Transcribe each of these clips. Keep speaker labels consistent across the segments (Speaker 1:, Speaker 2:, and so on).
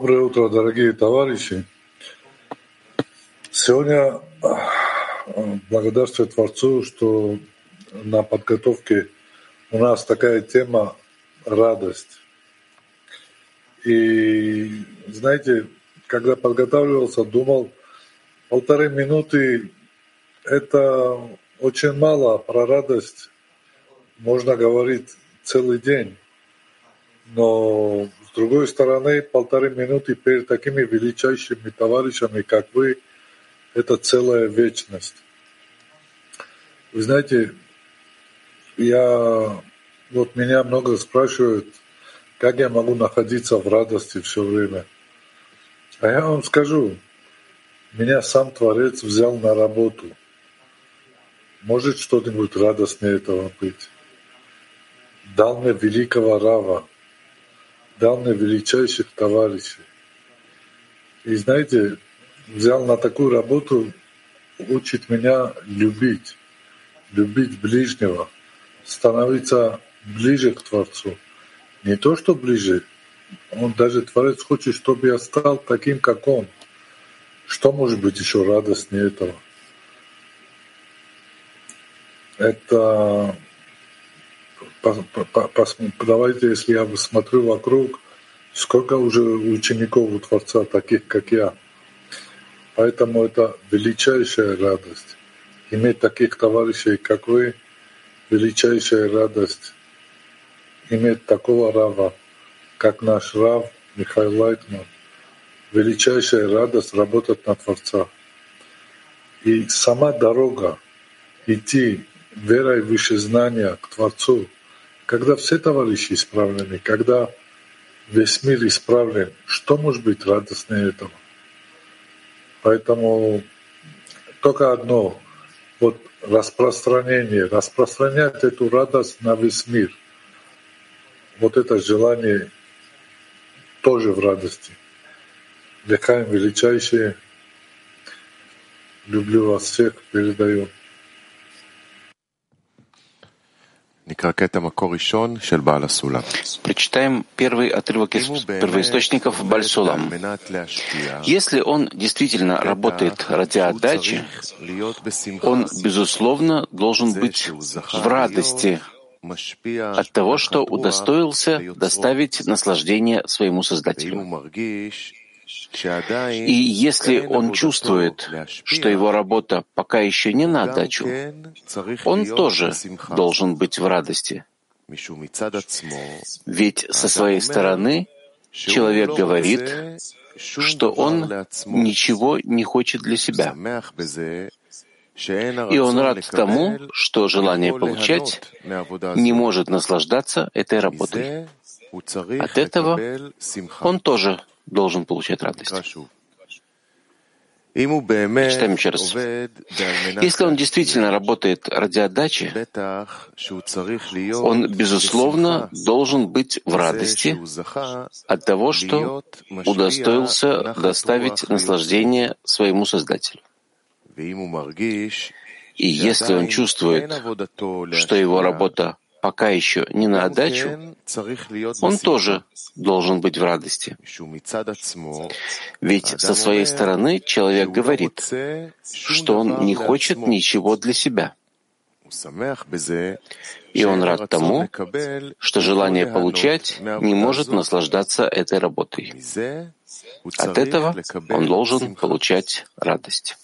Speaker 1: Доброе утро, дорогие товарищи. Сегодня благодарствую Творцу, что на подготовке у нас такая тема радость. И знаете, когда подготавливался, думал, полторы минуты это очень мало, про радость можно говорить целый день. Но с другой стороны, полторы минуты перед такими величайшими товарищами, как вы, это целая вечность. Вы знаете, я вот меня много спрашивают, как я могу находиться в радости все время. А я вам скажу, меня сам Творец взял на работу. Может что-нибудь радостнее этого быть? Дал мне великого Рава, дал величайших товарищей. И знаете, взял на такую работу, учит меня любить, любить ближнего, становиться ближе к Творцу. Не то, что ближе, он даже Творец хочет, чтобы я стал таким, как он. Что может быть еще радостнее этого? Это давайте, если я смотрю вокруг, сколько уже учеников у Творца, таких как я. Поэтому это величайшая радость. Иметь таких товарищей, как вы, величайшая радость. Иметь такого Рава, как наш Рав Михаил Лайтман. Величайшая радость работать на Творца. И сама дорога идти верой выше знания к Творцу – когда все товарищи исправлены, когда весь мир исправлен, что может быть радостнее этого? Поэтому только одно, вот распространение, распространять эту радость на весь мир. Вот это желание тоже в радости. Лехаем величайшие, люблю вас всех, передаю.
Speaker 2: Прочитаем первый отрывок из первоисточников Бальсулам. Если он действительно работает ради отдачи, он, безусловно, должен быть в радости от того, что удостоился доставить наслаждение своему Создателю. И если он чувствует, что его работа пока еще не на отдачу, он тоже должен быть в радости. Ведь со своей стороны человек говорит, что он ничего не хочет для себя. И он рад тому, что желание получать не может наслаждаться этой работой. От этого он тоже должен получать радость.
Speaker 3: Читаем еще раз. Если он действительно работает ради отдачи, он, безусловно, должен быть в радости от того, что удостоился доставить наслаждение своему Создателю. И если он чувствует, что его работа пока еще не на отдачу, он тоже должен быть в радости. Ведь со своей стороны человек говорит, что он не хочет ничего для себя. И он рад тому, что желание получать не может наслаждаться этой работой. От этого он должен получать радость.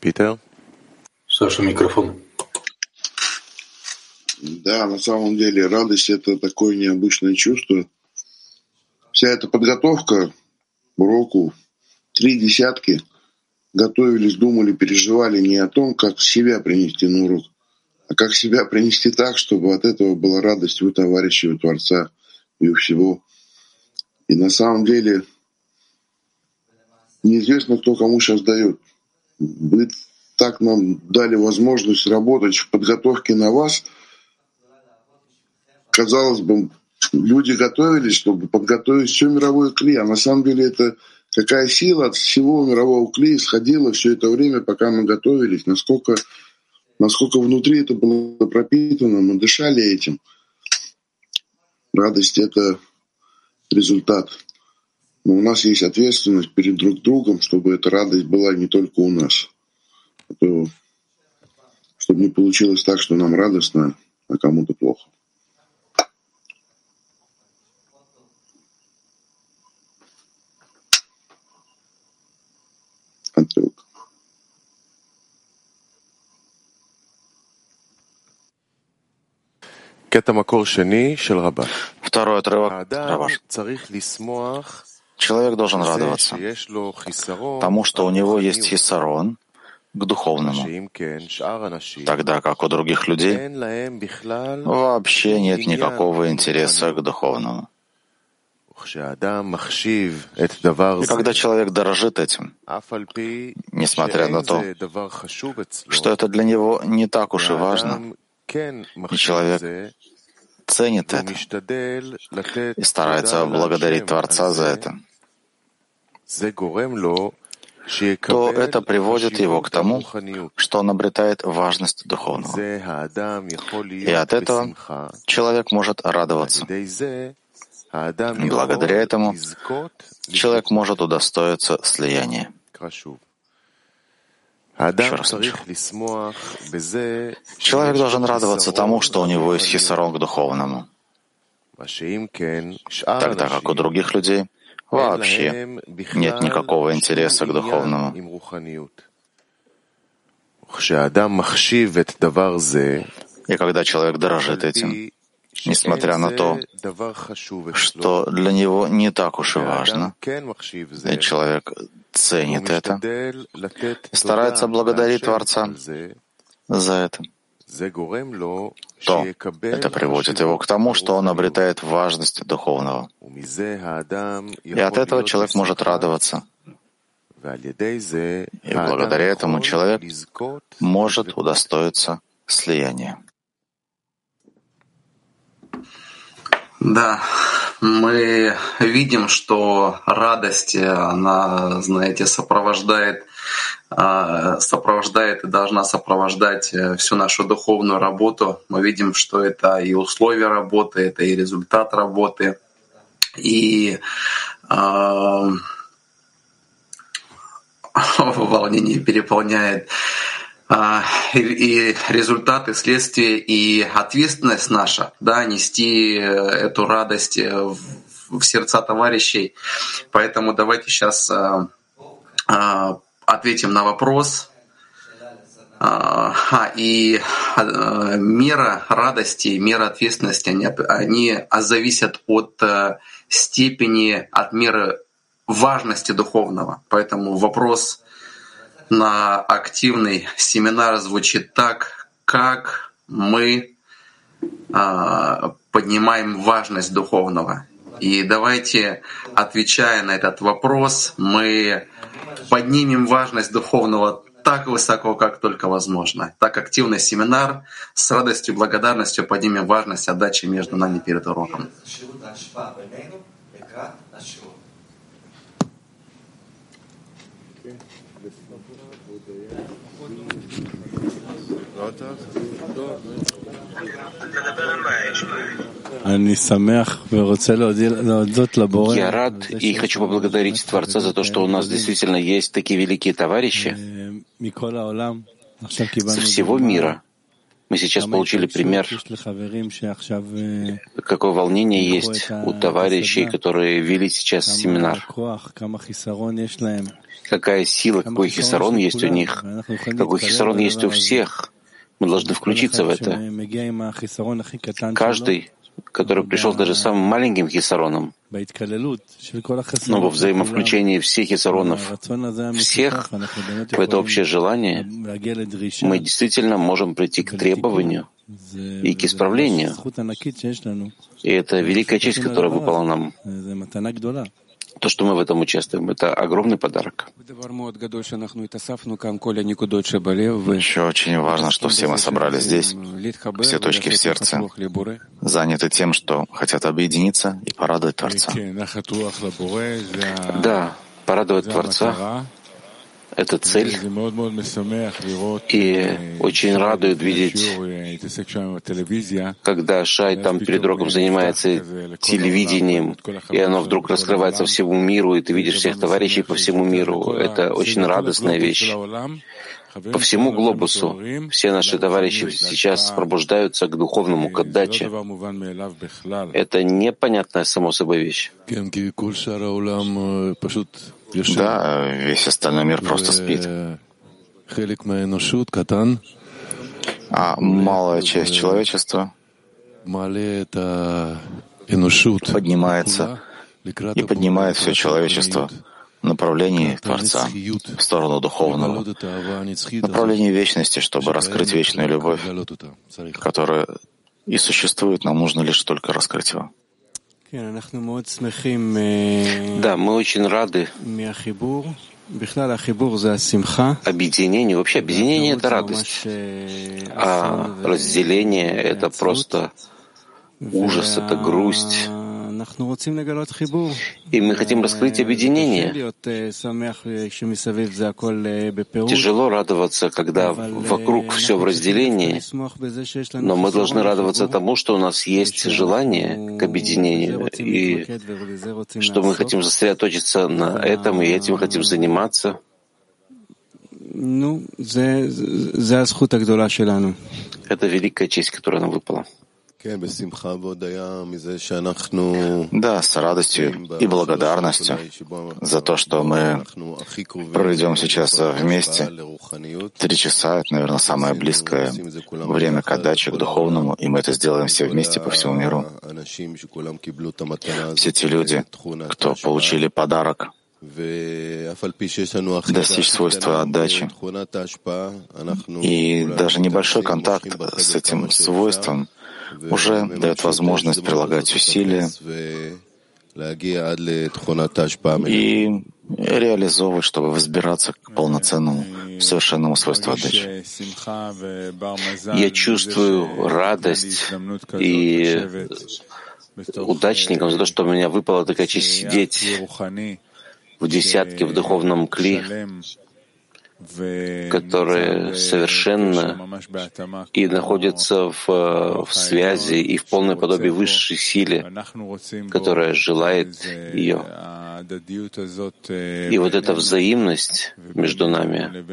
Speaker 4: Питер?
Speaker 5: Саша, микрофон.
Speaker 6: Да, на самом деле радость — это такое необычное чувство. Вся эта подготовка к уроку, три десятки, готовились, думали, переживали не о том, как себя принести на урок, а как себя принести так, чтобы от этого была радость у товарища, у Творца и у всего. И на самом деле неизвестно, кто кому сейчас дает. Вы так нам дали возможность работать в подготовке на вас. Казалось бы, люди готовились, чтобы подготовить все мировое кли, а на самом деле это какая сила от всего мирового кли исходила все это время, пока мы готовились, насколько, насколько внутри это было пропитано, мы дышали этим. Радость — это результат. Но у нас есть ответственность перед друг другом, чтобы эта радость была не только у нас. А то, чтобы не получилось так, что нам радостно, а кому-то плохо. Отрывок.
Speaker 3: Второй отрывок. Раваш. Человек должен радоваться тому, что у него есть хиссарон к духовному, тогда как у других людей вообще нет никакого интереса к духовному. И когда человек дорожит этим, несмотря на то, что это для него не так уж и важно, и человек ценит это и старается благодарить Творца за это, то это приводит его к тому, что он обретает важность духовного. И от этого человек может радоваться. Благодаря этому человек может удостоиться слияния. Еще раз Человек должен радоваться тому, что у него есть хисарон к духовному, тогда как у других людей — Вообще нет никакого интереса к духовному. И когда человек дорожит этим, несмотря на то, что для него не так уж и важно, и человек ценит это, старается благодарить Творца за это, то это приводит его к тому, что он обретает важность духовного. И от этого человек может радоваться. И благодаря этому человек может удостоиться слияния.
Speaker 5: Да, мы видим, что радость, она, знаете, сопровождает а, сопровождает и должна сопровождать э, всю нашу духовную работу. Мы видим, что это и условия работы, это и результат работы. И э, волнение переполняет и, и результаты, следствие и ответственность наша, да, нести э, эту радость э, в, сердца товарищей. Поэтому давайте сейчас ответим на вопрос. А, и а, мера радости, мера ответственности, они, они зависят от э, степени, от меры важности духовного. Поэтому вопрос на активный семинар звучит так, как мы а, поднимаем важность духовного. И давайте, отвечая на этот вопрос, мы поднимем важность духовного так высоко, как только возможно. Так активный семинар с радостью, благодарностью поднимем важность отдачи между нами перед уроком.
Speaker 2: Я рад и хочу поблагодарить Творца за то, что у нас действительно есть такие великие товарищи. Со всего мира. Мы сейчас получили пример, какое волнение есть у товарищей, которые вели сейчас семинар. Какая сила, какой хисарон есть у них, какой хисарон есть у всех. Мы должны включиться в это. Каждый который пришел даже самым маленьким хисароном, но во взаимовключении всех хисаронов, всех в это общее желание, мы действительно можем прийти к требованию и к исправлению. И это великая честь, которая выпала нам. То, что мы в этом участвуем, это огромный подарок.
Speaker 7: Еще очень важно, что все мы собрались здесь, все точки в сердце, заняты тем, что хотят объединиться и порадовать Творца.
Speaker 2: Да, порадовать Творца это цель. И очень радует видеть, когда Шай там перед уроком занимается телевидением, и оно вдруг раскрывается всему миру, и ты видишь всех товарищей по всему миру. Это очень радостная вещь. По всему глобусу все наши товарищи сейчас пробуждаются к духовному, к отдаче. Это непонятная само собой вещь.
Speaker 7: Да, весь остальной мир просто спит. А малая часть человечества. Поднимается. И поднимает все человечество в направлении Творца, в сторону духовного, в направлении вечности, чтобы раскрыть вечную любовь, которая и существует, нам нужно лишь только раскрыть его.
Speaker 2: Да, мы очень рады объединению. Вообще объединение — это радость, а разделение — это просто ужас, это грусть. И мы хотим раскрыть объединение. Тяжело радоваться, когда вокруг все в разделении, но мы должны радоваться тому, что у нас есть желание к объединению, и что мы хотим сосредоточиться на этом, и этим хотим заниматься. Это великая честь, которая нам выпала.
Speaker 7: Да, с радостью и благодарностью за то, что мы проведем сейчас вместе. Три часа — это, наверное, самое близкое время к отдаче, к духовному, и мы это сделаем все вместе по всему миру. Все те люди, кто получили подарок, достичь свойства отдачи. И даже небольшой контакт с этим свойством уже дает возможность прилагать усилия и реализовывать, чтобы взбираться к полноценному, совершенному свойству отдачи.
Speaker 2: Я чувствую радость и удачником за то, что у меня выпала такая честь сидеть в десятке в духовном кли, которые совершенно и находятся в, в связи и в полной подобии высшей силе, которая желает ее. И вот эта взаимность между нами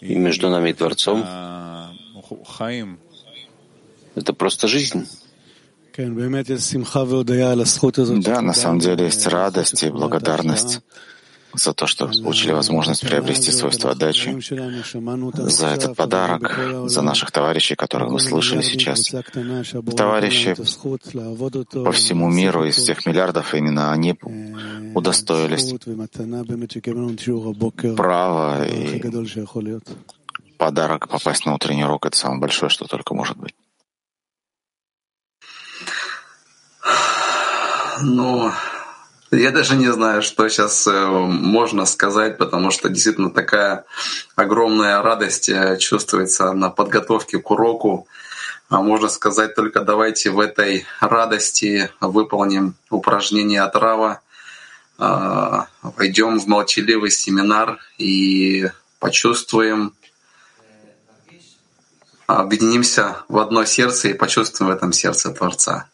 Speaker 2: и между нами и Творцом — это просто жизнь.
Speaker 7: Да, на самом деле есть радость и благодарность за то, что получили возможность приобрести свойства отдачи, за этот подарок, за наших товарищей, которых вы слышали сейчас. Товарищи по всему миру из всех миллиардов именно они удостоились права и подарок попасть на утренний урок — это самое большое, что только может быть.
Speaker 5: Ну, я даже не знаю, что сейчас э, можно сказать, потому что действительно такая огромная радость э, чувствуется на подготовке к уроку. А можно сказать только давайте в этой радости выполним упражнение от Рава, а, войдем в молчаливый семинар и почувствуем, объединимся в одно сердце и почувствуем в этом сердце Творца.